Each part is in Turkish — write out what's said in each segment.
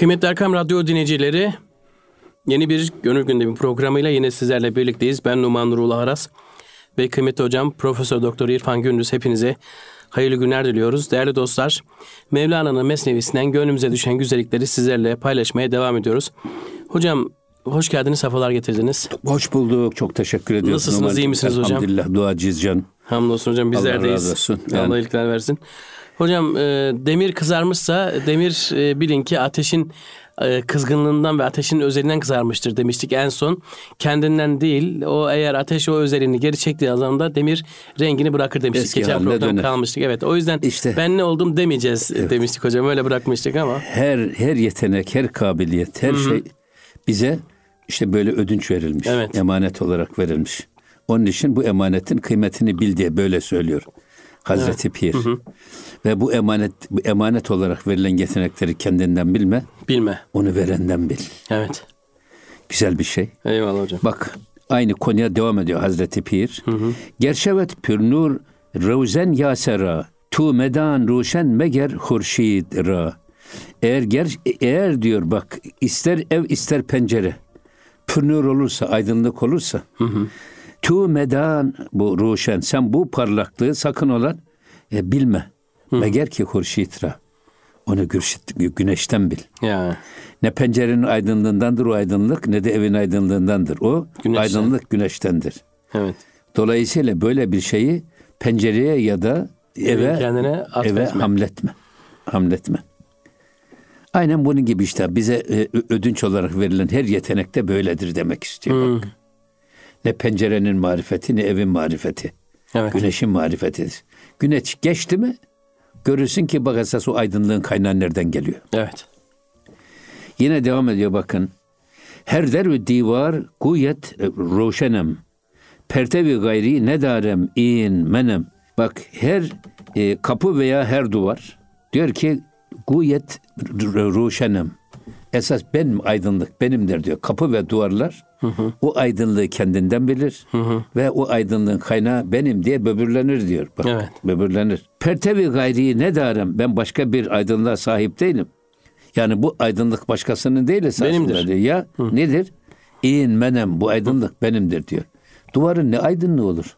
Kıymetli Erkam Radyo dinleyicileri, yeni bir Gönül Gündemi programıyla yine sizlerle birlikteyiz. Ben Numan Nurullah Aras ve kıymetli hocam Profesör Doktor İrfan Gündüz hepinize hayırlı günler diliyoruz. Değerli dostlar, Mevlana'nın Mesnevisinden gönlümüze düşen güzellikleri sizlerle paylaşmaya devam ediyoruz. Hocam hoş geldiniz, sefalar getirdiniz. Hoş bulduk. Çok teşekkür ediyorum. Nasılsınız, iyi misiniz hocam? Elhamdülillah, duacıyız can. Hamdolsun hocam bizlerdeyiz. Allah razı olsun. Allah iyilikler versin. Hocam e, demir kızarmışsa demir e, bilin ki ateşin e, kızgınlığından ve ateşin özelinden kızarmıştır demiştik en son. Kendinden değil o eğer ateş o özelliğini geri çektiği anda demir rengini bırakır demiştik. Eski Geçen haline program döner. kalmıştık. Evet o yüzden İşte. ben ne oldum demeyeceğiz demiştik hocam. Öyle bırakmıştık ama. Her her yetenek, her kabiliyet, her şey bize işte böyle ödünç verilmiş. Evet. Emanet olarak verilmiş. Onun için bu emanetin kıymetini bil diye böyle söylüyor Hazreti Pir. Ve bu emanet bu emanet olarak verilen yetenekleri kendinden bilme, Bilme. onu verenden bil. Evet. Güzel bir şey. Eyvallah hocam. Bak aynı konuya devam ediyor Hazreti Pir. Gerşevet pürnur revzen yasera tu medan ruşen meger hurşid ra. Eğer ger, eğer diyor bak ister ev ister pencere pürnür olursa aydınlık olursa tu medan bu ruşen sen bu parlaklığı sakın olan e, bilme. Meger ki hurşid ra. Onu gürşit- güneşten bil. Ya. Ne pencerenin aydınlığındandır o aydınlık ne de evin aydınlığındandır. O Güneşten. aydınlık güneştendir. Evet. Dolayısıyla böyle bir şeyi pencereye ya da eve kendine eve hamletme. Hamletme. Aynen bunun gibi işte bize e, ödünç olarak verilen her yetenekte böyledir demek istiyor bak. Ne pencerenin marifeti ne evin marifeti. Evet. Güneşin marifetidir. Güneş geçti mi görürsün ki bak esas o aydınlığın kaynağı nereden geliyor. Evet. Yine devam ediyor bakın. Her dervi divar guyet roşenem. Pertevi gayri ne darem in menem. Bak her e, kapı veya her duvar diyor ki guyet roşenem. Esas benim aydınlık benimdir diyor. Kapı ve duvarlar o aydınlığı kendinden bilir ve o aydınlığın kaynağı benim diye böbürlenir diyor. Bak, Evet. Böbürlenir. Pertevi gayri ne darem ben başka bir aydınlığa sahip değilim. Yani bu aydınlık başkasının değil esasında Benimdir. diyor. Ya nedir? İn menem bu aydınlık benimdir diyor. Duvarın ne aydınlığı olur?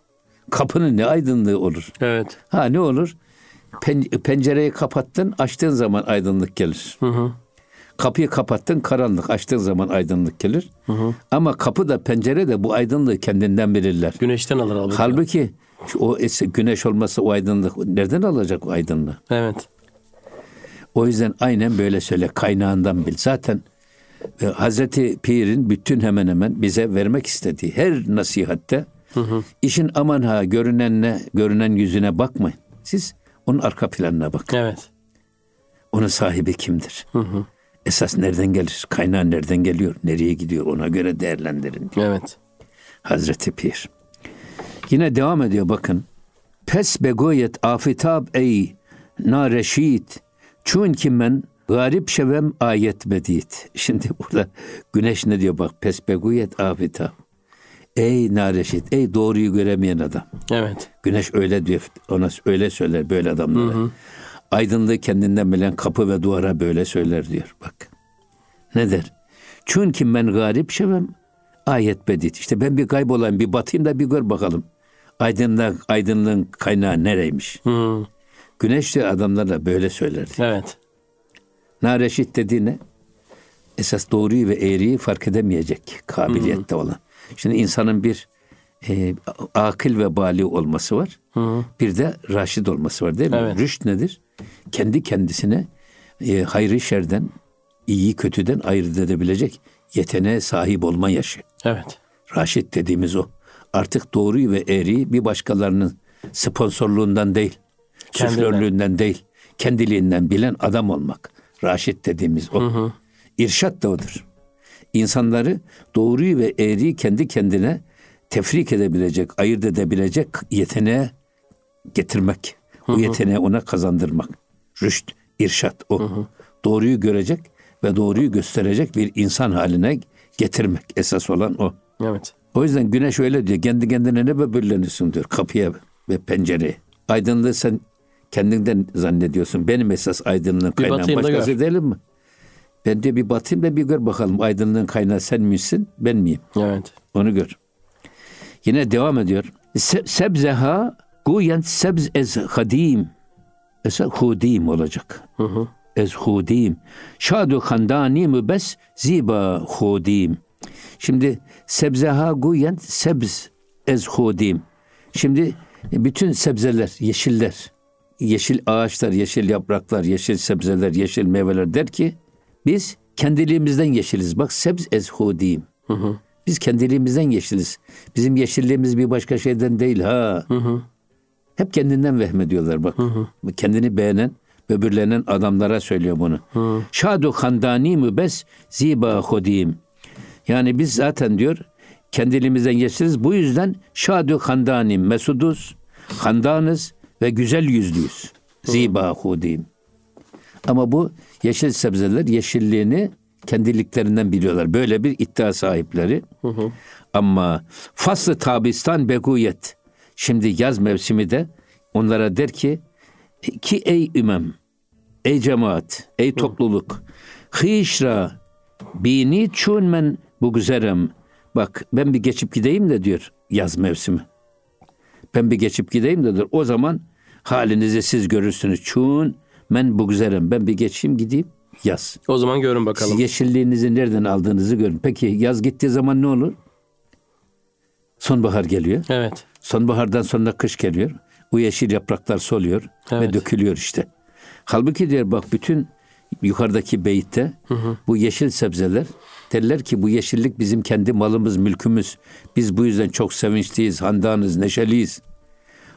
Kapının ne aydınlığı olur? Evet. Ha ne olur? Pen- pencereyi kapattın, açtığın zaman aydınlık gelir. Kapıyı kapattın, karanlık. Açtığın zaman aydınlık gelir. Ama kapı da pencere de bu aydınlığı kendinden bilirler. Güneşten alır alır. Halbuki o güneş olmasa o aydınlık nereden alacak o aydınlığı? Evet. O yüzden aynen böyle söyle kaynağından bil. Zaten e, Hazreti Pir'in bütün hemen hemen bize vermek istediği her nasihatte işin aman ha görünenle görünen yüzüne bakmayın. Siz onun arka planına bakın. Evet. Onun sahibi kimdir? Esas nereden gelir? Kaynağı nereden geliyor? Nereye gidiyor? Ona göre değerlendirin. Evet. Hazreti Pir. Yine devam ediyor bakın. Pes begoyet afitab ey nareşit. Çun ki men garip şevem ayet bedit. Şimdi burada güneş ne diyor bak. Pes begoyet afitab. Ey nareşit. Ey doğruyu göremeyen adam. Evet. Güneş öyle diyor. Ona öyle söyler böyle adamlara. Aydınlığı kendinden bilen kapı ve duvara böyle söyler diyor. Bak. Ne der? Çünkü ben garip şevem ayet bedit. İşte ben bir kaybolayım bir batayım da bir gör bakalım. Aydınlık, aydınlığın kaynağı nereymiş? Hı. Güneş de adamlarla böyle söylerdi. Evet. Nareşit dediği ne? Esas doğruyu ve eğriyi fark edemeyecek kabiliyette olan. Şimdi insanın bir e, akıl ve bali olması var. Bir de raşid olması var değil mi? Evet. Rüşt nedir? Kendi kendisine e, hayrı şerden, iyi kötüden ayırt edebilecek yeteneğe sahip olma yaşı. Evet. Raşid dediğimiz o. Artık doğruyu ve eğriyi bir başkalarının sponsorluğundan değil, Kendinden. süflörlüğünden değil, kendiliğinden bilen adam olmak. Raşid dediğimiz o. İrşat da odur. İnsanları doğruyu ve eğriyi kendi kendine tefrik edebilecek, ayırt edebilecek yeteneğe getirmek. O yeteneği ona kazandırmak. Rüşt, irşat o. Doğruyu görecek ve doğruyu gösterecek bir insan haline getirmek. Esas olan o. Evet. O yüzden güneş öyle diyor. Kendi kendine ne böbürleniyorsun diyor kapıya ve pencereye. Aydınlığı sen kendinden zannediyorsun. Benim esas aydınlığın da başkası gör. değilim mi? Ben de bir batayım da bir gör bakalım aydınlığın kaynağı sen misin ben miyim? Evet. Onu gör. Yine devam ediyor. Se- sebzeha guyen sebz ez hadim. Mesela hudim olacak. Hı hı. Ez hudim. Şadu handani mübes ziba hudim. Şimdi sebzeha guyen sebz ez hudim. Şimdi bütün sebzeler, yeşiller, yeşil ağaçlar, yeşil yapraklar, yeşil sebzeler, yeşil meyveler der ki biz kendiliğimizden yeşiliz. Bak sebz ez hudim. Hı hı. Biz kendiliğimizden yeşiliz. Bizim yeşilliğimiz bir başka şeyden değil ha. Hı hı. Hep kendinden vehmediyorlar bak. Kendini beğenen, böbürlenen adamlara söylüyor bunu. Şadu handani mübes ziba hudim. Yani biz zaten diyor kendiliğimizden yeşiliz. Bu yüzden şadu handani mesuduz, handanız ve güzel yüzlüyüz. Ziba hudim. Ama bu yeşil sebzeler yeşilliğini kendiliklerinden biliyorlar. Böyle bir iddia sahipleri. Ama faslı tabistan beguyet. Şimdi yaz mevsimi de onlara der ki ki ey ümem, ey cemaat, ey topluluk. Hişra bini çun men bu güzerem. Bak ben bir geçip gideyim de diyor yaz mevsimi. Ben bir geçip gideyim de diyor. O zaman halinizi siz görürsünüz. Çun men bu güzerem. Ben bir geçeyim gideyim yaz. O zaman görün bakalım. Siz yeşilliğinizi nereden aldığınızı görün. Peki yaz gittiği zaman ne olur? Sonbahar geliyor. Evet. Sonbahardan sonra kış geliyor. Bu yeşil yapraklar soluyor ve Evet. dökülüyor işte. Halbuki diyor bak bütün yukarıdaki beytte bu yeşil sebzeler derler ki bu yeşillik bizim kendi malımız, mülkümüz. Biz bu yüzden çok sevinçliyiz, handanız, neşeliyiz.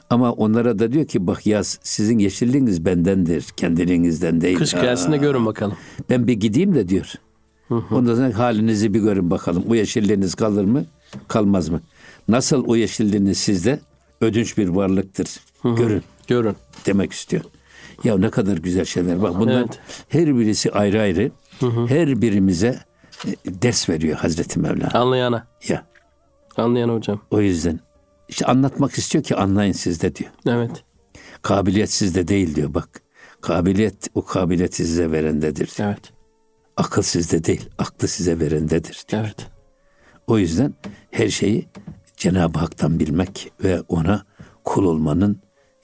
Ama onlara da diyor ki bak yaz sizin yeşilliğiniz bendendir, kendiliğinizden değil. Kış gelsin de görün bakalım. Ben bir gideyim de diyor. Ondan sonra halinizi bir görün bakalım. O yeşilliğiniz kalır mı? Kalmaz mı? Nasıl o yeşilliğiniz sizde ödünç bir varlıktır. Görün Görün. demek istiyor. Ya ne kadar güzel şeyler. Bak bunlar Evet. her birisi ayrı ayrı. Her birimize e, ders veriyor Hazreti Mevlana. Anlayana. Ya Anlayana hocam. o yüzden işte anlatmak istiyor ki anlayın sizde diyor. Evet. Kabiliyet sizde değil diyor bak. Kabiliyet o kabiliyeti size verendedir. diyor. Evet. Akıl sizde değil, aklı size verendedir. diyor. Evet. O yüzden her şeyi Cenab-ı Hak'tan bilmek ve ona kul olmanın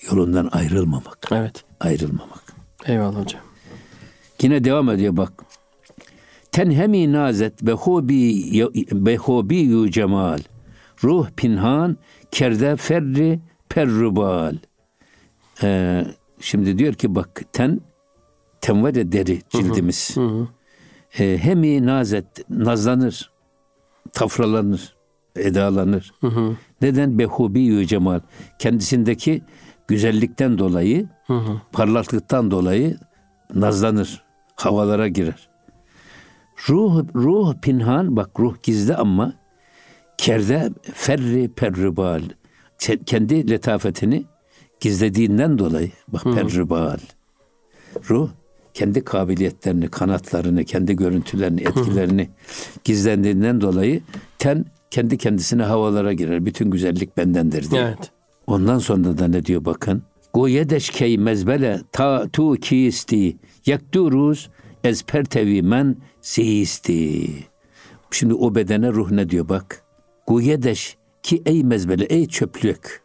yolundan ayrılmamak. Evet. Ayrılmamak. Eyvallah hocam. Yine devam ediyor bak. Tenhemi nazet ve hobi ve hobi yu cemal. Ruh pinhan kerde ferri perrubal. Ee, şimdi diyor ki bak ten ten var ya deri cildimiz. Ee, hemi nazet nazlanır, tafralanır, edalanır. Neden? Behubi yu cemal. Kendisindeki güzellikten dolayı, parlaklıktan dolayı nazlanır, havalara girer. Ruh, ruh pinhan, bak ruh gizli ama kerde ferri perribal. Ke- Kendi letafetini gizlediğinden dolayı, bak perribal. Ruh kendi kabiliyetlerini, kanatlarını, kendi görüntülerini, etkilerini gizlendiğinden dolayı ten kendi kendisine havalara girer. Bütün güzellik bendendir diye. Evet. Ondan sonra da ne diyor bakın. Goyedeşkey mezbele ta tu kiisti yakturuz ez pertevi men siisti. Şimdi o bedene ruh ne diyor bak. Goyedeş ki ey mezbele ey çöplük.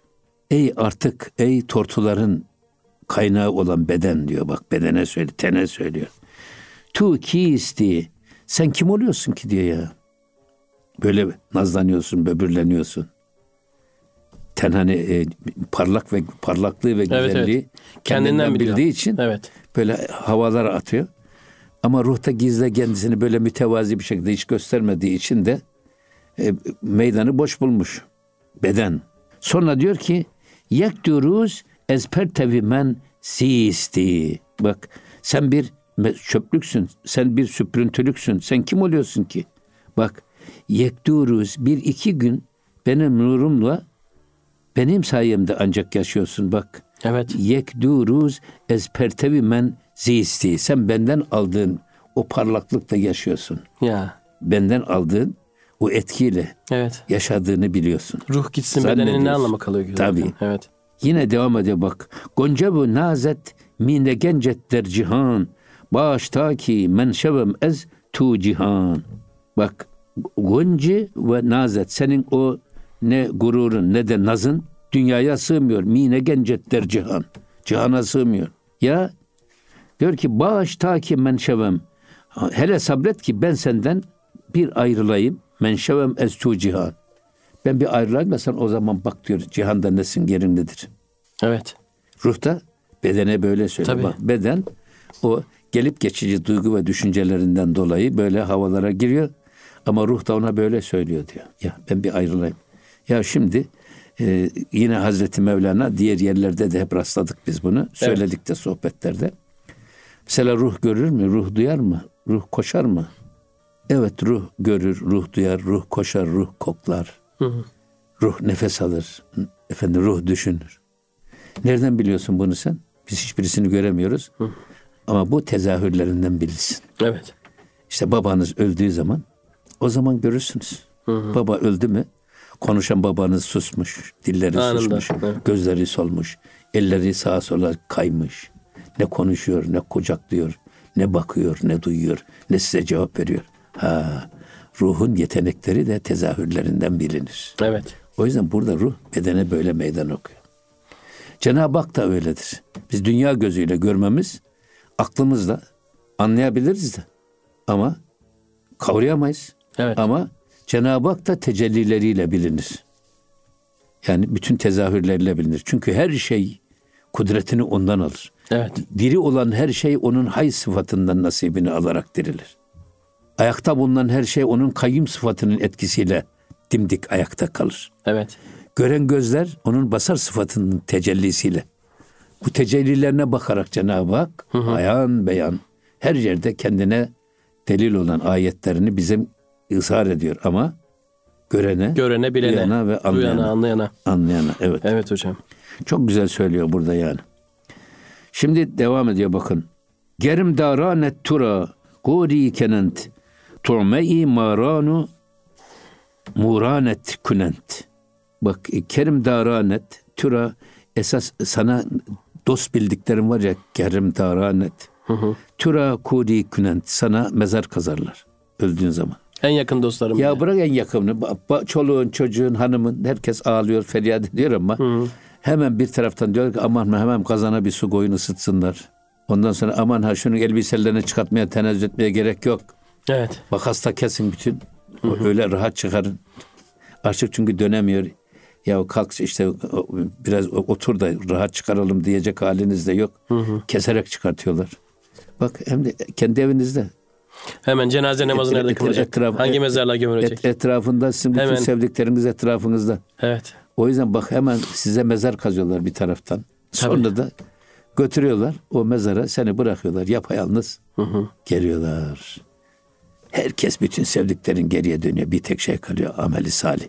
Ey artık ey tortuların kaynağı olan beden diyor bak bedene söyle tene söylüyor. Tu kiisti sen kim oluyorsun ki diyor ya. Böyle nazlanıyorsun, böbürleniyorsun ten hani e, parlak ve parlaklığı ve güzelliği evet. kendinden, Kendinden bildiği için Evet. böyle havalara atıyor. Ama ruhta gizle kendisini böyle mütevazi bir şekilde hiç göstermediği için de e, meydanı boş bulmuş. Beden. Sonra diyor ki yekturuz ezpertevi men siisti. Bak sen bir çöplüksün. Sen bir süprüntülüksün. Sen kim oluyorsun ki? Bak yekturuz bir iki gün benim nurumla benim sayemde ancak yaşıyorsun bak. Evet. Yekduruz ezpertevi men ziisti. Sen benden aldığın o parlaklıkla yaşıyorsun. Ya. Benden aldığın o etkiyle Evet. yaşadığını biliyorsun. Ruh gitsin bedenin ne anlamı kalıyor ki? Tabii. Evet. Yine devam ediyor bak. Gonca bu nazet mine gencet der cihan. Bağışta ki men şevem ez tu cihan. Bak gonci ve nazet senin o ne gururun ne de nazın dünyaya sığmıyor. Mine gencet der cihan. Cihana sığmıyor. Ya diyor ki bağış ta ki menşevem. Hele sabret ki ben senden bir ayrılayım. Menşevem ez tu cihan. Ben bir ayrılayım da sen o zaman bak diyor cihanda nesin yerin nedir? Evet. Ruhta bedene böyle söylüyor. Tabii. Bak, beden o gelip geçici duygu ve düşüncelerinden dolayı böyle havalara giriyor. Ama ruh da ona böyle söylüyor diyor. Ya ben bir ayrılayım. Ya şimdi e, yine Hazreti Mevlana diğer yerlerde de hep rastladık biz bunu. Söyledik de sohbetlerde. Mesela ruh görür mü? Ruh duyar mı? Ruh koşar mı? Evet ruh görür, ruh duyar, ruh koşar, ruh koklar. Ruh nefes alır. Efendim ruh düşünür. Nereden biliyorsun bunu sen? Biz hiçbirisini göremiyoruz. Ama bu tezahürlerinden bilirsin. Evet. İşte babanız öldüğü zaman o zaman görürsünüz. Baba öldü mü konuşan babanız susmuş, dilleri Anında, susmuş, evet. gözleri solmuş, elleri sağa sola kaymış. Ne konuşuyor, ne kucaklıyor, ne bakıyor, ne duyuyor, ne size cevap veriyor. Ha, ruhun yetenekleri de tezahürlerinden bilinir. Evet. O yüzden burada ruh bedene böyle meydan okuyor. Cenab-ı Hak da öyledir. Biz dünya gözüyle görmemiz aklımızla anlayabiliriz de. Ama kavrayamayız. Evet. Ama Cenab-ı Hak da tecellileriyle bilinir. Yani bütün tezahürleriyle bilinir. Çünkü her şey kudretini ondan alır. Evet. Diri olan her şey onun hay sıfatından nasibini alarak dirilir. Ayakta bulunan her şey onun kayyum sıfatının etkisiyle dimdik ayakta kalır. Evet. Gören gözler onun basar sıfatının tecellisiyle. Bu tecellilerine bakarak Cenab-ı Hak ayan beyan her yerde kendine delil olan ayetlerini bizim ısrar ediyor ama görene, Görene, bilene, duyana ve anlayana. duyana, anlayana. anlayana evet. Evet hocam. Çok güzel söylüyor burada yani. Şimdi devam ediyor bakın. Gerim daranet tura gori kenent tu'me-i maranu muranet kunent. Bak kerim daranet tura esas sana dost bildiklerim var ya kerim daranet. Tura kuri kunent sana mezar kazarlar öldüğün zaman. En yakın dostlarım. Ya bile. bırak en yakınını. Çoluğun, çocuğun, hanımın herkes ağlıyor, feryat ediyor ama hemen bir taraftan diyor ki aman hemen kazana bir su koyun ısıtsınlar. Ondan sonra aman ha şunun elbiselerini çıkartmaya, tenezzül etmeye gerek yok. Evet. Bak hasta kesin bütün. O öyle rahat çıkarın. Artık çünkü dönemiyor. Ya kalk işte biraz otur da rahat çıkaralım diyecek haliniz de yok. Keserek çıkartıyorlar. Bak hem de kendi evinizde. Hemen cenaze namazı Et- nerede et- kılacak? etraf- Hangi et- mezarlığa gömülecek? Et, etrafında sizin bütün Hemen. sevdikleriniz etrafınızda. Evet. O yüzden bak hemen size mezar kazıyorlar bir taraftan. Sonra da götürüyorlar o mezara seni bırakıyorlar yapayalnız geliyorlar. Herkes bütün sevdiklerin geriye dönüyor. Bir tek şey kalıyor ameli salih.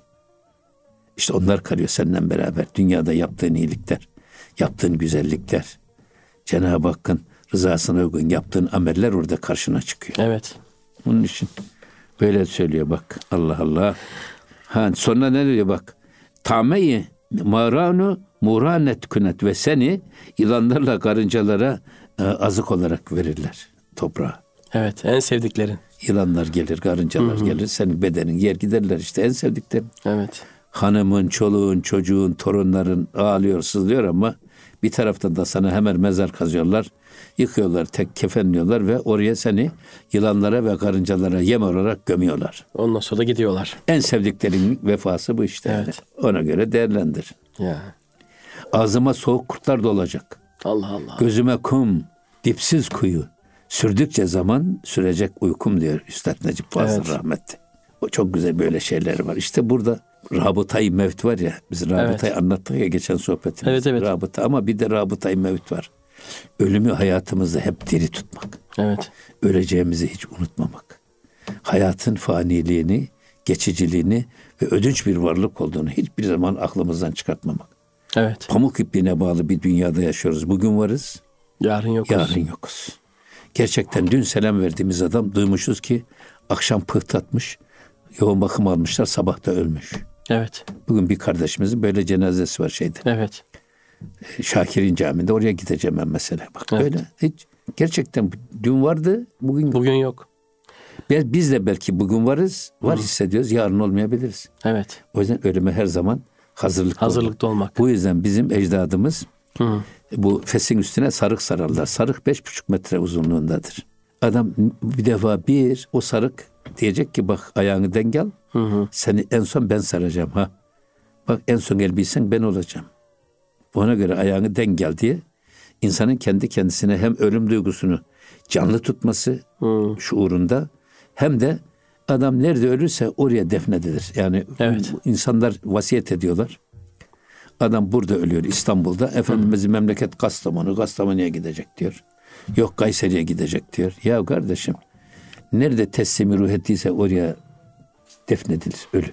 İşte onlar kalıyor senden beraber. Dünyada yaptığın iyilikler, yaptığın güzellikler. Cenab-ı Hakk'ın rızasına uygun yaptığın ameller orada karşına çıkıyor. Evet. Onun için böyle söylüyor bak. Allah Allah. Ha, sonra ne diyor bak. Tameyi maranu muranet künet ve seni yılanlarla karıncalara e, azık olarak verirler toprağa. Evet. En sevdiklerin. Yılanlar gelir, karıncalar gelir. Senin bedenin yer giderler işte en sevdiklerin. Evet. Hanımın, çoluğun, çocuğun, torunların ağlıyor, sızlıyor ama bir taraftan da sana hemen mezar kazıyorlar. Yıkıyorlar, tek kefenliyorlar ve oraya seni yılanlara ve karıncalara yem olarak gömüyorlar. Ondan sonra da gidiyorlar. En sevdiklerin vefası bu işte. Evet. Ona göre değerlendir. Ya. Ağzıma soğuk kurtlar dolacak. Allah Allah. Gözüme kum, dipsiz kuyu. Sürdükçe zaman sürecek uykum diyor Üstad Necip Fazıl Evet. rahmetli. O çok güzel böyle şeyler var. İşte burada rabıtayı mevt var ya. Biz rabıtayı anlattık ya geçen sohbetimizde. Evet, evet. Rabıta ama bir de rabıtayı mevt var. Ölümü hayatımızda hep diri tutmak. Evet. Öleceğimizi hiç unutmamak. Hayatın faniliğini, geçiciliğini ve ödünç bir varlık olduğunu hiçbir zaman aklımızdan çıkartmamak. Evet. Pamuk ipliğine bağlı bir dünyada yaşıyoruz. Bugün varız, Yarın yok. yarın yokuz. Gerçekten dün selam verdiğimiz adam duymuşuz ki akşam pıhtatmış, yoğun bakım almışlar, sabah da ölmüş. Evet. Bugün bir kardeşimizin böyle cenazesi var şeyde. Evet. Şakir'in camide oraya gideceğim ben mesela. Bak Evet. böyle hiç Gerçekten dün vardı, bugün Bugün yok. biz, biz de belki bugün varız, var hissediyoruz, yarın olmayabiliriz. Evet. O yüzden ölüme her zaman hazırlıklı olmak. Hazırlıklı olmak. Bu yüzden bizim ecdadımız Hı. bu fesin üstüne sarık sararlar. Sarık beş buçuk metre uzunluğundadır. Adam bir defa bir o sarık diyecek ki bak ayağını denk al. Hı hı. Seni en son ben saracağım ha. Bak en son elbisen ben olacağım. Ona göre ayağını denk gel diye insanın kendi kendisine hem ölüm duygusunu canlı tutması Hı. şuurunda hem de adam nerede ölürse oraya defnedilir. Yani Evet. insanlar vasiyet ediyorlar. Adam burada ölüyor İstanbul'da. Efendimizin memleket Kastamonu, Kastamonu'ya gidecek diyor. Yok Kayseri'ye gidecek diyor. Ya kardeşim nerede teslimi ruh ettiyse oraya defnedilir ölü.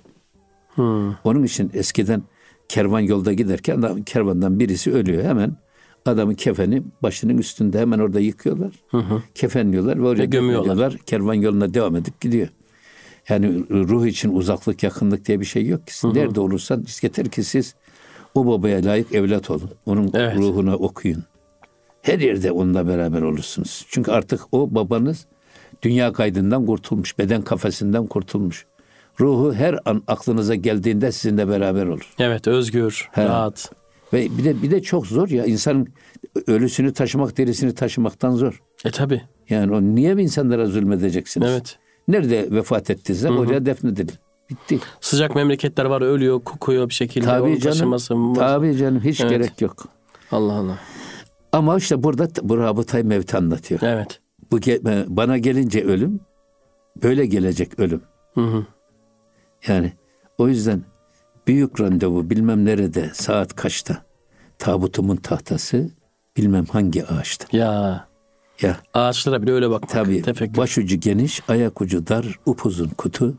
Hı. Onun için eskiden kervan yolda giderken adam, kervandan birisi ölüyor hemen adamın kefeni başının üstünde hemen orada yıkıyorlar. Kefenliyorlar ve oraya Ve gömüyorlar. Kervan yoluna devam edip gidiyor. Yani ruh için uzaklık yakınlık diye bir şey yok ki. Nerede olursan yeter ki siz o babaya layık evlat olun. Onun Evet. ruhuna okuyun. Her yerde onunla beraber olursunuz. Çünkü artık o babanız dünya kaydından kurtulmuş, beden kafesinden kurtulmuş. Ruhu her an aklınıza geldiğinde sizinle beraber olur. Evet özgür, He. rahat. Ve bir de bir de çok zor ya insanın ölüsünü taşımak, derisini taşımaktan zor. E tabi. Yani o niye bir insanlara zulmedeceksiniz? Evet. Nerede vefat ettiyse oraya defnedilin. Bitti. Sıcak memleketler var ölüyor, kokuyor bir şekilde. Tabii Onun canım. taşıması Tabii canım hiç Evet. gerek yok. Allah Allah. Ama işte burada bu rabıtayı mevt anlatıyor. Evet. Bu ge- bana gelince ölüm böyle gelecek ölüm. Hı hı. Yani o yüzden büyük randevu bilmem nerede saat kaçta tabutumun tahtası bilmem hangi ağaçta. Ya Ya ağaçlara bile öyle bakmak. tabii Tefekkür. başucu geniş ayak ucu dar upuzun kutu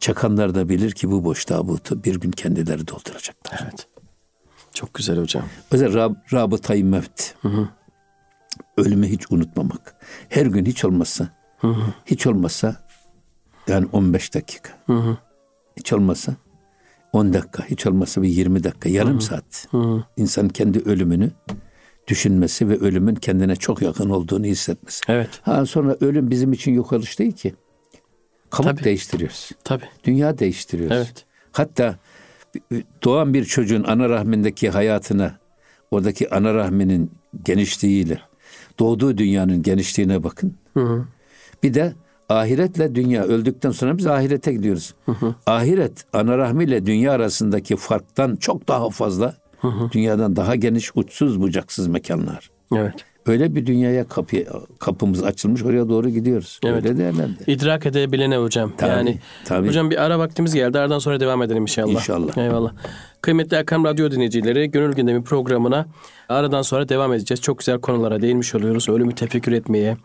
çakanlar da bilir ki bu boş tabutu bir gün kendileri dolduracaklar. Evet. Çok güzel hocam. Yüzden rab, rabıtayı mevt. Ölümü hiç unutmamak. Her gün hiç olmazsa hiç olmazsa yani 15 dakika. Hiç olmazsa 10 dakika, hiç olmazsa bir 20 dakika, yarım saat. İnsan kendi ölümünü düşünmesi ve ölümün kendine çok yakın olduğunu hissetmesi. Evet. Ha sonra ölüm bizim için yok oluş değil ki. Kabuk Tabii. değiştiriyoruz. Tabi. Dünya değiştiriyoruz. Evet. Hatta doğan bir çocuğun ana rahmindeki hayatına, oradaki ana rahminin genişliğiyle, doğduğu dünyanın genişliğine bakın. Bir de ahiretle dünya öldükten sonra biz ahirete gidiyoruz. Ahiret ana rahmiyle dünya arasındaki farktan çok daha fazla. Dünyadan daha geniş, uçsuz bucaksız mekanlar. Evet. Öyle bir dünyaya kapı, kapımız açılmış oraya doğru gidiyoruz. Evet. Öyle değerlendir. İdrak edebilene hocam. Tabii, yani tabii. hocam bir ara vaktimiz geldi. Aradan sonra devam edelim inşallah. İnşallah. Eyvallah. Kıymetli Erkam Radyo dinleyicileri, Gönül Gündemi programına aradan sonra devam edeceğiz. Çok güzel konulara değinmiş oluyoruz. Ölümü tefekkür etmeye,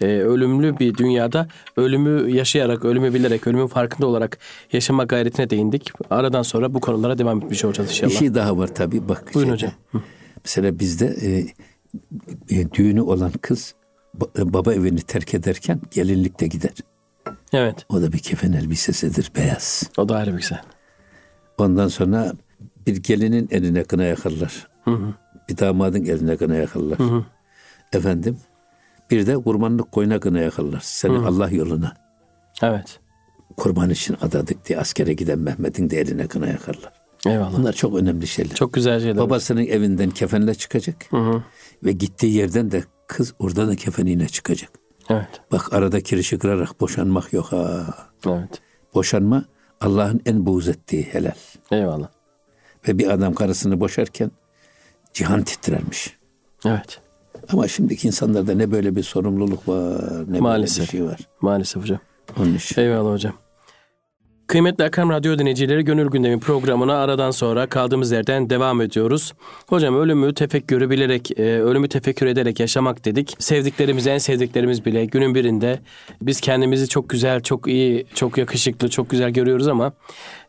e, ölümlü bir dünyada ölümü yaşayarak, ölümü bilerek, ölümün farkında olarak yaşama gayretine değindik. Aradan sonra bu konulara devam etmiş olacağız inşallah. Bir şey daha var tabii bak. Buyurun şeyde. hocam. Mesela bizde e, e, düğünü olan kız e, baba evini terk ederken gelinlikte gider. Evet. O da bir kefen elbisesidir beyaz. O da ayrı bir güzel. Ondan sonra bir gelinin eline kına yakarlar. Bir damadın eline kına yakarlar. Efendim bir de kurbanlık koyuna kına yakarlar. Seni Allah yoluna Evet. kurban için adadık diye askere giden Mehmet'in de eline kına yakarlar. Eyvallah. Bunlar çok önemli şeyler. Çok güzel şeyler. Babasının evinden kefenle çıkacak. Ve gittiği yerden de kız orada da kefeniyle çıkacak. Evet. Bak arada kirişi kırarak boşanmak yok ha. Evet. Boşanma Allah'ın en buğz ettiği helal. Eyvallah. Ve bir adam karısını boşarken cihan titrermiş. Evet. Ama şimdiki insanlarda ne böyle bir sorumluluk var, ne Maalesef. böyle bir şey var. Maalesef hocam. Onun için. Eyvallah hocam. Kıymetli Erkam Radyo dinleyicileri Gönül Gündemi programına aradan sonra kaldığımız yerden devam ediyoruz. Hocam ölümü tefekkürü bilerek, e, ölümü tefekkür ederek yaşamak dedik. Sevdiklerimiz, en sevdiklerimiz bile günün birinde biz kendimizi çok güzel, çok iyi, çok yakışıklı, çok güzel görüyoruz ama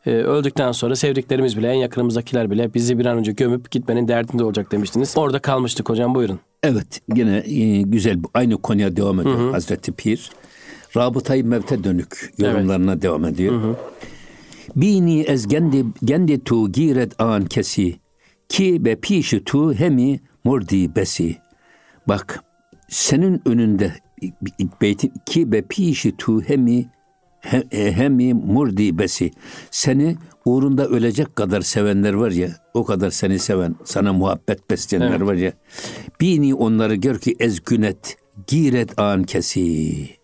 e, öldükten sonra sevdiklerimiz bile, en yakınımızdakiler bile bizi bir an önce gömüp gitmenin derdinde olacak demiştiniz. Orada kalmıştık hocam buyurun. Evet yine e, güzel aynı konuya devam ediyor Hazreti Pir. Rabıtayı mevte dönük yorumlarına devam ediyor. Bini ez gendi, gendi tu giret an kesi ki be pişi tu hemi mordi besi. Bak senin önünde beytin ki be pişi tu hemi e, hemi murdi besi seni uğrunda ölecek kadar sevenler var ya o kadar seni seven sana muhabbet besleyenler evet. var ya bini onları gör ki ez günet giret an kesi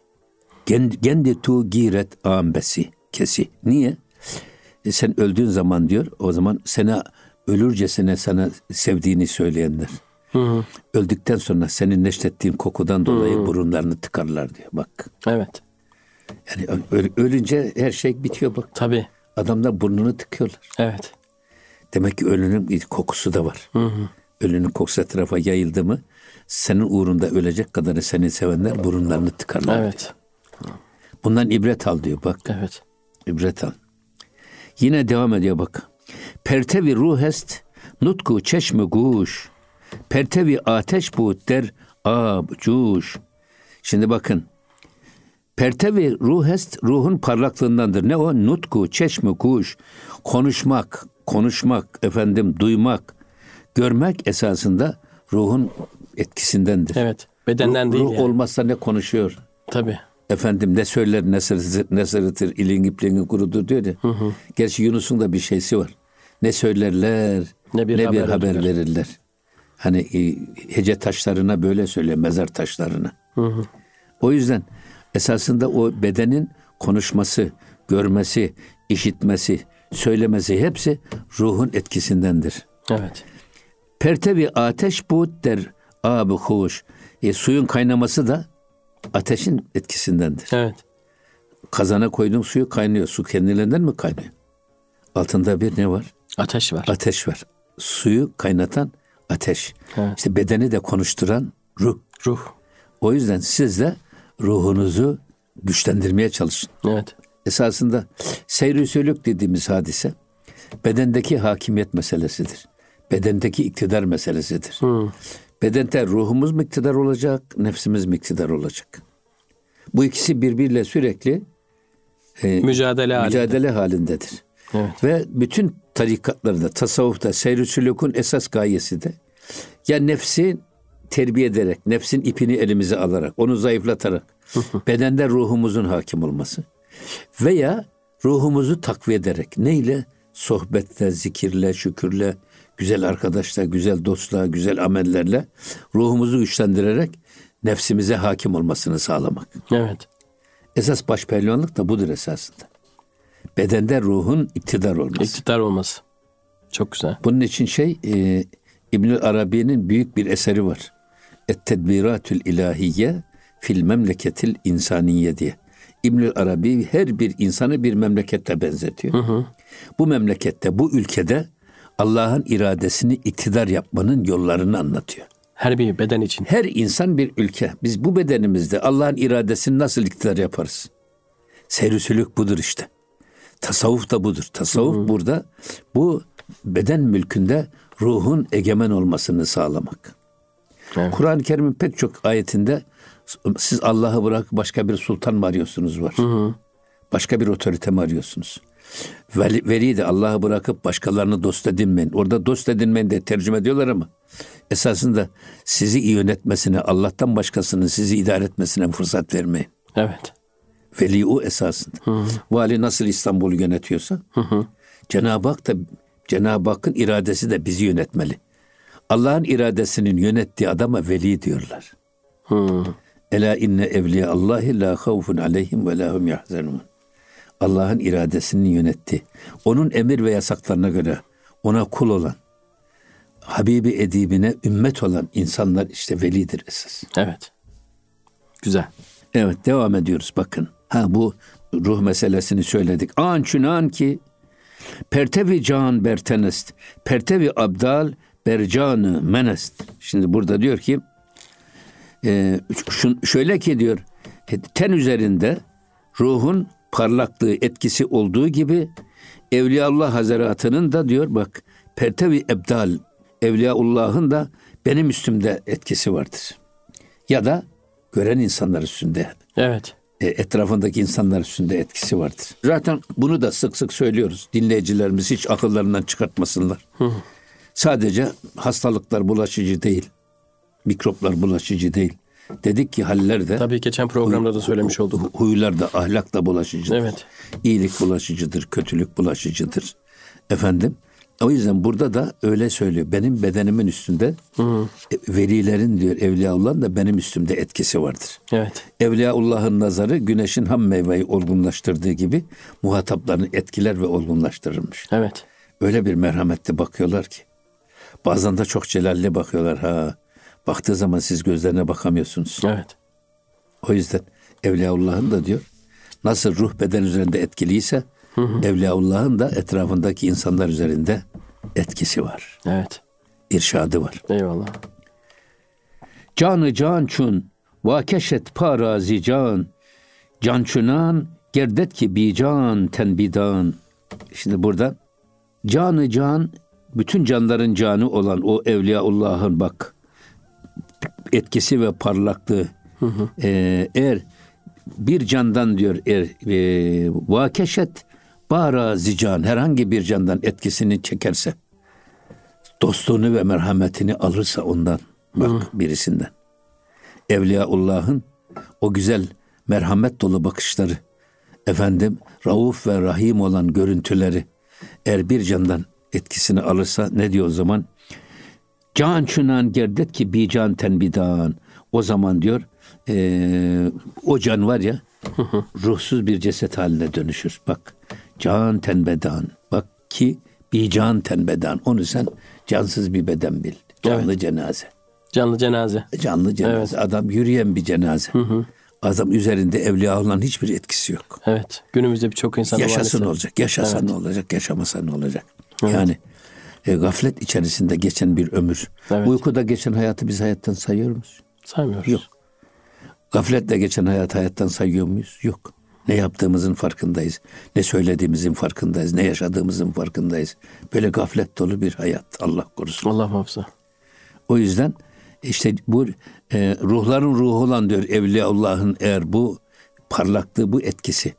Gendi tu giret an besi kesi niye e sen öldüğün zaman diyor o zaman sana ölürcesine sana sevdiğini söyleyenler Hı hı. Öldükten sonra senin neşrettiğin kokudan dolayı hı hı. burunlarını tıkarlar diyor bak. Evet. Yani ölünce her şey bitiyor bak. Tabii. Adamlar burnunu tıkıyorlar. Evet. Demek ki ölünün bir kokusu da var. Hı hı. Ölünün kokusu etrafa yayıldı mı senin uğrunda ölecek kadarı seni sevenler burunlarını tıkarlar. Evet. Diyor. Bundan ibret al diyor bak. Evet. İbret al. Yine devam ediyor bak. Pertevi ruhest nutku çeşme guş. Pertevi ateş buğut der ab cuş. Şimdi bakın Pertevi ruhest ruhun parlaklığındandır. Ne o? Nutku, çeşme, kuş. Konuşmak, konuşmak, efendim duymak, görmek esasında ruhun etkisindendir. Evet. Bedenden ruh, değil. Ruh yani. olmazsa ne konuşuyor? Tabii. Efendim ne söyler ne sırıtır, ne sırıtır ilin ipliğini kurudur diyor ya. Hı hı. Gerçi Yunus'un da bir şeysi var. Ne söylerler ne bir, ne haber, bir haber verirler. Hani e, hece taşlarına böyle söylüyor mezar taşlarına. Hı hı. O yüzden esasında o bedenin konuşması, görmesi, işitmesi, söylemesi hepsi ruhun etkisindendir. Evet. Pertevi ateş bu der abi hoş. E, suyun kaynaması da ateşin etkisindendir. Evet. Kazana koyduğun suyu kaynıyor. Su kendiliğinden mi kaynıyor? Altında bir ne var? Ateş var. Ateş var. Suyu kaynatan ateş. Evet. İşte bedeni de konuşturan ruh. Ruh. O yüzden siz de ruhunuzu güçlendirmeye çalışın. Evet. Esasında seyri sülük dediğimiz hadise bedendeki hakimiyet meselesidir. Bedendeki iktidar meselesidir. Hmm. Bedende ruhumuz mu iktidar olacak, nefsimiz mi iktidar olacak? Bu ikisi birbiriyle sürekli e, mücadele, mücadele halinde. halindedir. Evet. Ve bütün tarikatlarda, tasavvufta, seyri sülükün esas gayesi de ya nefsi terbiye ederek, nefsin ipini elimize alarak, onu zayıflatarak bedende ruhumuzun hakim olması veya ruhumuzu takviye ederek neyle? Sohbetle, zikirle, şükürle, güzel arkadaşla, güzel dostla, güzel amellerle ruhumuzu güçlendirerek nefsimize hakim olmasını sağlamak. Evet. Esas baş pehlivanlık da budur esasında. Bedende ruhun iktidar olması. İktidar olması. Çok güzel. Bunun için şey e, İbnül Arabi'nin büyük bir eseri var. Et-Tedbiratül İlahiye fil memleketil insaniye diye. İbnül Arabi her bir insanı bir memlekette benzetiyor. Hı hı. Bu memlekette, bu ülkede Allah'ın iradesini iktidar yapmanın yollarını anlatıyor. Her bir beden için. Her insan bir ülke. Biz bu bedenimizde Allah'ın iradesini nasıl iktidar yaparız? Serüsülük budur işte. Tasavvuf da budur. Tasavvuf Hı-hı. burada bu beden mülkünde ruhun egemen olmasını sağlamak. Evet. Kur'an-ı Kerim'in pek çok ayetinde siz Allah'ı bırak başka bir sultan mı arıyorsunuz var. Hı hı. Başka bir otorite mi arıyorsunuz? Veli, de Allah'ı bırakıp başkalarını dost edinmeyin. Orada dost edinmeyin de tercüme ediyorlar ama esasında sizi iyi yönetmesine, Allah'tan başkasının sizi idare etmesine fırsat vermeyin. Evet. Veli o esasında. Hı hı. Vali nasıl İstanbul'u yönetiyorsa hı hı. Cenab-ı Hak da Cenab-ı Hakk'ın iradesi de bizi yönetmeli. Allah'ın iradesinin yönettiği adama veli diyorlar. Hı. Ela inne evliya Allahi la havfun aleyhim ve la hum yahzanun. Allah'ın iradesinin yönetti. Onun emir ve yasaklarına göre ona kul olan, Habibi edibine ümmet olan insanlar işte velidir esas. Evet. Güzel. Evet devam ediyoruz bakın. Ha bu ruh meselesini söyledik. An çünan ki pertevi can bertenest, pertevi abdal bercanı menest. Şimdi burada diyor ki e, şöyle ki diyor e, ten üzerinde ruhun parlaklığı etkisi olduğu gibi Evliyaullah Hazretleri'nin da diyor bak pertevi ebdal Evliyaullah'ın da benim üstümde etkisi vardır. Ya da gören insanlar üstünde. Evet. E, etrafındaki insanlar üstünde etkisi vardır. Zaten bunu da sık sık söylüyoruz. Dinleyicilerimiz hiç akıllarından çıkartmasınlar. Hı. Sadece hastalıklar bulaşıcı değil. Mikroplar bulaşıcı değil. Dedik ki haller de Tabii geçen programda da söylemiş olduk. huylar da ahlak da bulaşıcıdır. Evet. İyilik bulaşıcıdır, kötülük bulaşıcıdır. Efendim o yüzden burada da öyle söylüyor. Benim bedenimin üstünde e, velilerin diyor Evliyaullah'ın da benim üstümde etkisi vardır. Evet. Evliyaullah'ın nazarı güneşin ham meyveyi olgunlaştırdığı gibi muhataplarını etkiler ve olgunlaştırırmış. Evet. Öyle bir merhametli bakıyorlar ki. Bazen de çok celalli bakıyorlar ha. Baktığı zaman siz gözlerine bakamıyorsunuz. Evet. O yüzden Evliyaullah'ın da diyor nasıl ruh beden üzerinde etkiliyse Evliyaullah'ın da etrafındaki insanlar üzerinde etkisi var. Evet. irşadı var. Eyvallah. Canı can çun vakeşet parazi can can çunan gerdet ki bi can tenbidan. Şimdi burada canı can bütün canların canı olan o Evliyaullah'ın bak etkisi ve parlaklığı. Ee, eğer bir candan diyor er, e, vakeşet bara zican herhangi bir candan etkisini çekerse dostluğunu ve merhametini alırsa ondan bak birisinden. Evliyaullah'ın o güzel merhamet dolu bakışları efendim rauf ve rahim olan görüntüleri eğer bir candan etkisini alırsa ne diyor o zaman? Can çunan gerdet ki bi can tenbidan. O zaman diyor eee, o can var ya ruhsuz bir ceset haline dönüşür. Bak can tenbedan. Bak ki bi can tenbedan. Onu sen cansız bir beden bil. Canlı cenaze. Canlı cenaze. Canlı cenaze. Adam yürüyen bir cenaze. Adam üzerinde evliyaların hiçbir etkisi yok. Evet. Günümüzde birçok insan Yaşasın maalesef- olacak. Yaşasa Evet. ne olacak? Yaşamasa ne olacak? Yani e, gaflet içerisinde geçen bir ömür. Evet. Uykuda geçen hayatı biz hayattan sayıyor muyuz? Saymıyoruz. Yok. Gafletle geçen hayat hayattan sayıyor muyuz? Yok. Ne yaptığımızın farkındayız. Ne söylediğimizin farkındayız. Ne yaşadığımızın farkındayız. Böyle gaflet dolu bir hayat. Allah korusun. Allah muhafaza. O yüzden işte bu e, ruhların ruhu olan diyor Evliyaullah'ın eğer bu parlaklığı, bu etkisi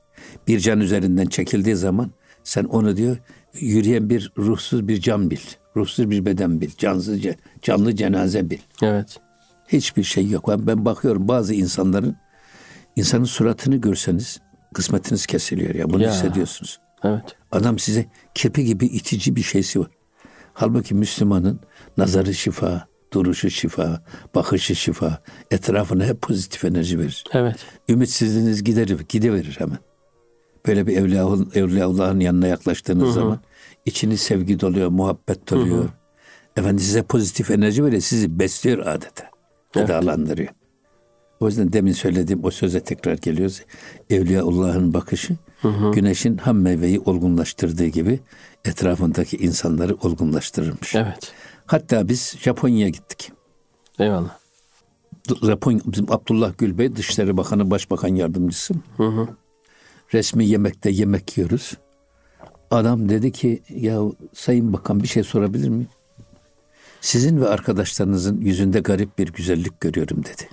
bir can üzerinden çekildiği zaman sen onu diyor yürüyen bir ruhsuz bir can bil. Ruhsuz bir beden bil. Cansız, canlı cenaze bil. Evet. Hiçbir şey yok. Ben, ben bakıyorum bazı insanların insanın suratını görseniz kısmetiniz kesiliyor ya. Bunu Ya. hissediyorsunuz. Evet. Adam size kirpi gibi itici bir şeysi var. Halbuki Müslümanın nazarı şifa, duruşu şifa, bakışı şifa, etrafına hep pozitif enerji verir. Evet. Ümitsizliğiniz giderir, gidiverir hemen. Böyle bir Evliyaul- Evliyaullah'ın yanına yaklaştığınız zaman içiniz sevgi doluyor, muhabbet doluyor. Efendim size pozitif enerji veriyor, sizi besliyor adeta. Gıdalandırıyor. O yüzden demin söylediğim o söze tekrar geliyoruz. Evliyaullah'ın bakışı güneşin ham meyveyi olgunlaştırdığı gibi etrafındaki insanları olgunlaştırırmış. Evet. Hatta biz Japonya'ya gittik. Eyvallah. Japonya, bizim Abdullah Gül Bey Dışişleri Bakanı Başbakan Yardımcısı. Resmi yemekte yemek yiyoruz. Adam dedi ki ya Sayın Bakan bir şey sorabilir miyim? Sizin ve arkadaşlarınızın yüzünde garip bir güzellik görüyorum dedi.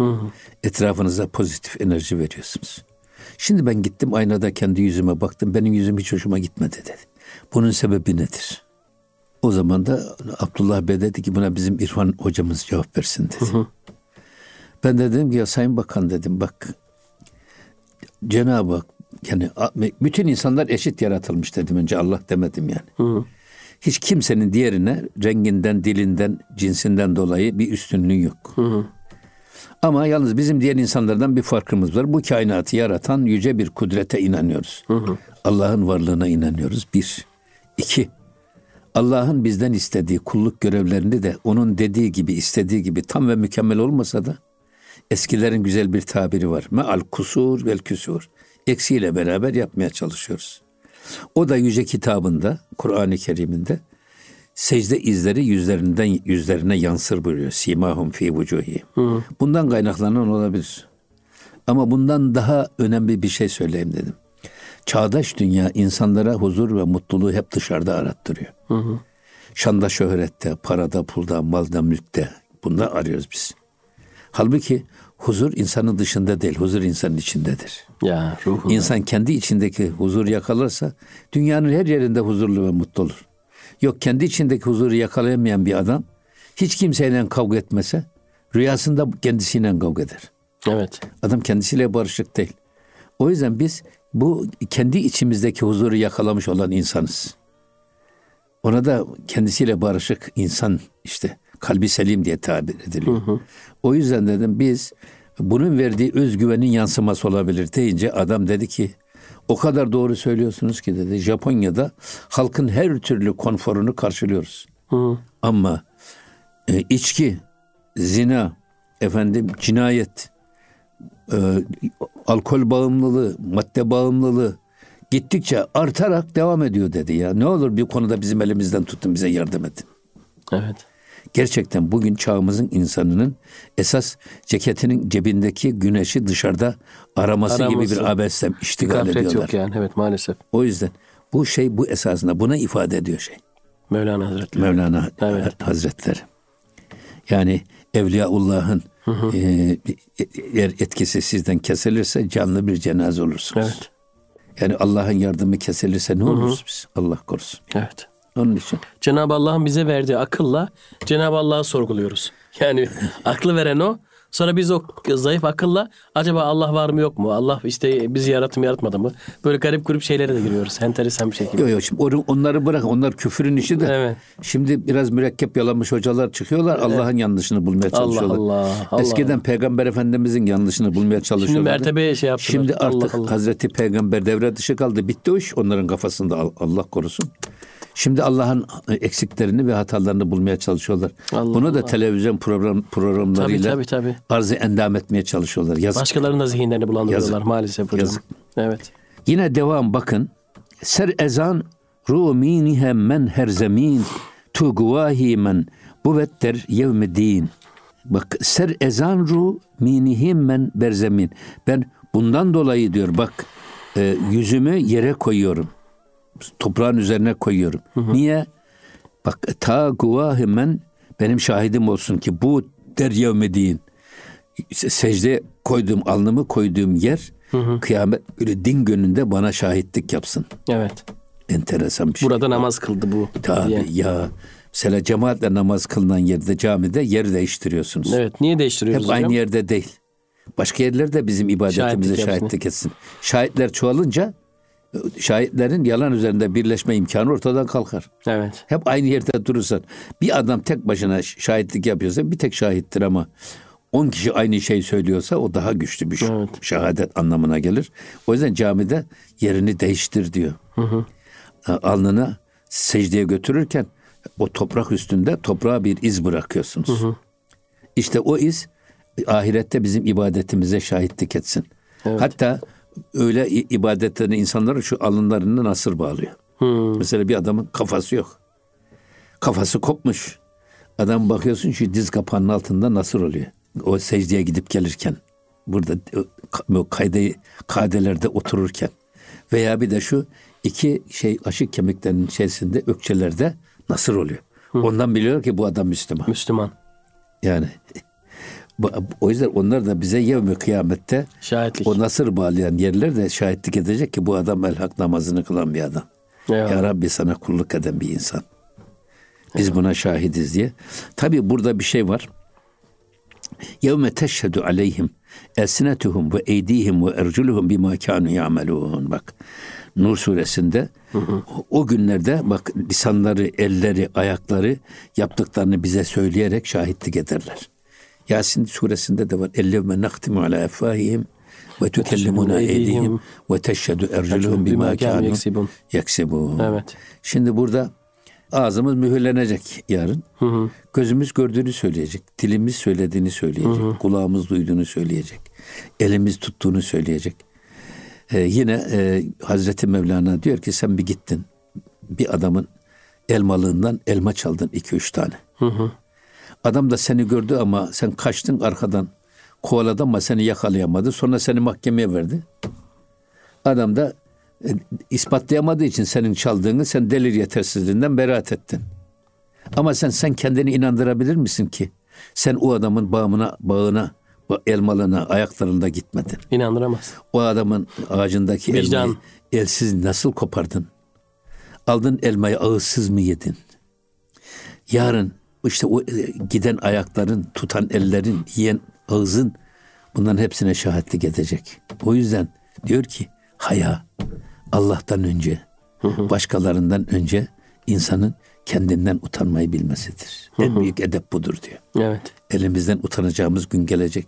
Etrafınıza pozitif enerji veriyorsunuz. Şimdi ben gittim aynada kendi yüzüme baktım. Benim yüzüm hiç hoşuma gitmedi dedi. Bunun sebebi nedir? O zaman da Abdullah Bey dedi ki buna bizim İrfan hocamız cevap versin dedi. Ben de dedim ki ya Sayın Bakan dedim bak Cenab-ı Hak yani bütün insanlar eşit yaratılmış dedim önce Allah demedim yani. Hiç kimsenin diğerine renginden, dilinden, cinsinden dolayı bir üstünlüğü yok. Ama yalnız bizim diğer insanlardan bir farkımız var. Bu kainatı yaratan yüce bir kudrete inanıyoruz. Allah'ın varlığına inanıyoruz. Bir. İki. Allah'ın bizden istediği kulluk görevlerini de onun dediği gibi, istediği gibi tam ve mükemmel olmasa da eskilerin güzel bir tabiri var. Meal kusur vel küsur. Eksiyle beraber yapmaya çalışıyoruz. O da yüce kitabında, Kur'an-ı Kerim'inde secde izleri yüzlerinden yüzlerine yansır buyuruyor. Simahum fi vucuhi. Bundan kaynaklanan olabilir. Ama bundan daha önemli bir şey söyleyeyim dedim. Çağdaş dünya insanlara huzur ve mutluluğu hep dışarıda arattırıyor. Şanda şöhrette, parada, pulda, malda, mülkte. Bunda arıyoruz biz. Halbuki huzur insanın dışında değil, huzur insanın içindedir. Ya ruhum. İnsan kendi içindeki huzur yakalarsa dünyanın her yerinde huzurlu ve mutlu olur. Yok kendi içindeki huzuru yakalayamayan bir adam hiç kimseyle kavga etmese rüyasında kendisiyle kavga eder. Evet. Adam kendisiyle barışık değil. O yüzden biz bu kendi içimizdeki huzuru yakalamış olan insanız. Ona da kendisiyle barışık insan işte kalbi selim diye tabir ediliyor. Hı hı. O yüzden dedim biz bunun verdiği özgüvenin yansıması olabilir deyince adam dedi ki o kadar doğru söylüyorsunuz ki dedi Japonya'da halkın her türlü konforunu karşılıyoruz. Hı. Ama e, içki, zina, efendim cinayet, e, alkol bağımlılığı, madde bağımlılığı gittikçe artarak devam ediyor dedi ya. Ne olur bir konuda bizim elimizden tutun bize yardım edin. Evet. Gerçekten bugün çağımızın insanının esas ceketinin cebindeki güneşi dışarıda araması, araması. gibi bir abesle iştigal ediyorlar. yok yani evet maalesef. O yüzden bu şey bu esasında buna ifade ediyor şey. Mevlana Hazretleri. Mevlana evet. Hazretleri. Yani Evliyaullah'ın e, eğer etkisi sizden kesilirse canlı bir cenaze olursunuz. Evet. Yani Allah'ın yardımı kesilirse ne oluruz biz? Allah korusun. Evet. Onun için. Cenab-ı Allah'ın bize verdiği akılla Cenab-ı Allah'ı sorguluyoruz. Yani aklı veren o. Sonra biz o zayıf akılla acaba Allah var mı yok mu? Allah işte bizi yarattı mı yaratmadı mı? Böyle garip grup şeylere de giriyoruz. Enteresan bir şekilde. Yok yok şimdi onları bırak. Onlar küfürün işi de. Evet. Şimdi biraz mürekkep yalamış hocalar çıkıyorlar. Evet. Allah'ın yanlışını bulmaya çalışıyorlar. Allah Allah. Allah. Eskiden Peygamber Efendimizin yanlışını bulmaya çalışıyorlar. Şimdi mertebe şey yaptılar. Şimdi artık Allah Allah. Hazreti Peygamber devre dışı kaldı. Bitti o iş. Onların kafasında Allah korusun. Şimdi Allah'ın eksiklerini ve hatalarını bulmaya çalışıyorlar. Allah Bunu da Allah. televizyon program programlarıyla tabii, tabii, tabii. arzı endam etmeye çalışıyorlar. Yazık. Başkalarının da zihinlerini bulandırıyorlar Yazık. maalesef hocam. Yazık. Evet. Yine devam bakın. Ser ezan ruminihe men her zemin tu guvahi men buvetter yevmedin. Bak ser ezan ru minihim men berzemin. Ben bundan dolayı diyor bak e, yüzümü yere koyuyorum toprağın üzerine koyuyorum. Hı hı. Niye? Bak ta guvahimen benim şahidim olsun ki bu der yevmediğin secde koyduğum alnımı koyduğum yer hı hı. kıyamet böyle din gönlünde bana şahitlik yapsın. Evet. Enteresan bir şey. Burada namaz kıldı bu. Tabii diye. ya. Mesela cemaatle namaz kılınan yerde camide yer değiştiriyorsunuz. Evet. Niye değiştiriyoruz Hep hocam? aynı yerde değil. Başka yerlerde bizim ibadetimize şahitlik, şahitlik etsin. Şahitler çoğalınca şahitlerin yalan üzerinde birleşme imkanı ortadan kalkar. Evet. Hep aynı yerde durursan bir adam tek başına şahitlik yapıyorsa bir tek şahittir ama 10 kişi aynı şey söylüyorsa o daha güçlü bir evet. şehadet anlamına gelir. O yüzden camide yerini değiştir diyor. Hı hı. Alnını secdeye götürürken o toprak üstünde toprağa bir iz bırakıyorsunuz. Hı hı. İşte o iz ahirette bizim ibadetimize şahitlik etsin. Evet. Hatta öyle ibadetlerini insanları şu alınlarını nasır bağlıyor. Hmm. Mesela bir adamın kafası yok. Kafası kopmuş. Adam bakıyorsun şu diz kapağının altında nasır oluyor. O secdeye gidip gelirken. Burada o kayde, kadelerde otururken. Veya bir de şu iki şey aşık kemiklerinin içerisinde ökçelerde nasır oluyor. Hmm. Ondan biliyor ki bu adam Müslüman. Müslüman. Yani o yüzden onlar da bize yevmi kıyamette şahitlik. o nasır bağlayan yerler de şahitlik edecek ki bu adam el hak namazını kılan bir adam. Eyvallah. Ya Rabbi sana kulluk eden bir insan. Biz Eyvallah. buna şahidiz diye. Tabi burada bir şey var. Yevme teşhedü aleyhim esnetuhum ve eydihim ve erculuhum bima kanu yamelun. Bak Nur suresinde hı hı. o günlerde bak lisanları, elleri, ayakları yaptıklarını bize söyleyerek şahitlik ederler. Yasin suresinde de var. Ellevme naktimu ala efahihim ve tükellimuna eydihim ve teşhedü erculuhum bima kânu yeksibun. Evet. Şimdi burada ağzımız mühürlenecek yarın. Hı hı. Gözümüz gördüğünü söyleyecek. Dilimiz söylediğini söyleyecek. Hı hı. Kulağımız duyduğunu söyleyecek. Elimiz tuttuğunu söyleyecek. Ee, yine e, Hazreti Mevlana diyor ki sen bir gittin. Bir adamın elmalığından elma çaldın iki üç tane. Hı hı. Adam da seni gördü ama sen kaçtın arkadan kovaladı ama seni yakalayamadı. Sonra seni mahkemeye verdi. Adam da e, ispatlayamadığı için senin çaldığını sen delil yetersizliğinden beraat ettin. Ama sen sen kendini inandırabilir misin ki sen o adamın bağına bağına elmalına ayaklarında gitmedin. İnandıramaz. O adamın ağacındaki Vicdan. elmayı elsiz nasıl kopardın? Aldın elmayı ağızsız mı yedin? Yarın işte o e, giden ayakların, tutan ellerin, yiyen ağzın Bunların hepsine şahitlik edecek. O yüzden diyor ki haya Allah'tan önce, başkalarından önce insanın kendinden utanmayı bilmesidir. En büyük edep budur diyor. Evet. Elimizden utanacağımız gün gelecek.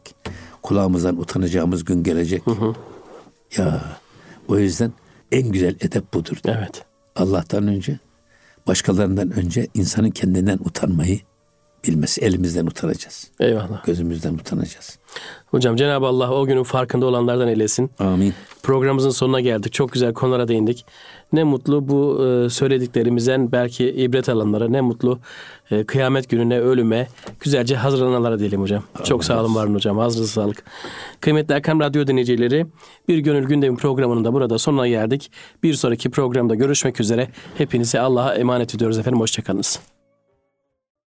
Kulağımızdan utanacağımız gün gelecek. Ya o yüzden en güzel edep budur. diyor. Evet. Allah'tan önce, başkalarından önce insanın kendinden utanmayı bilmesi. Elimizden utanacağız. Eyvallah. Gözümüzden utanacağız. Hocam Cenab-ı Allah o günün farkında olanlardan eylesin. Amin. Programımızın sonuna geldik. Çok güzel konulara değindik. Ne mutlu bu e, söylediklerimizden belki ibret alanlara, ne mutlu e, kıyamet gününe, ölüme güzelce hazırlananlara diyelim hocam. Çok sağ olun varın hocam. Ağzınıza sağlık. Kıymetli Erkam Radyo dinleyicileri, Bir Gönül Gündemi programının da burada sonuna geldik. Bir sonraki programda görüşmek üzere. Hepinize Allah'a emanet ediyoruz efendim. Hoşçakalınız.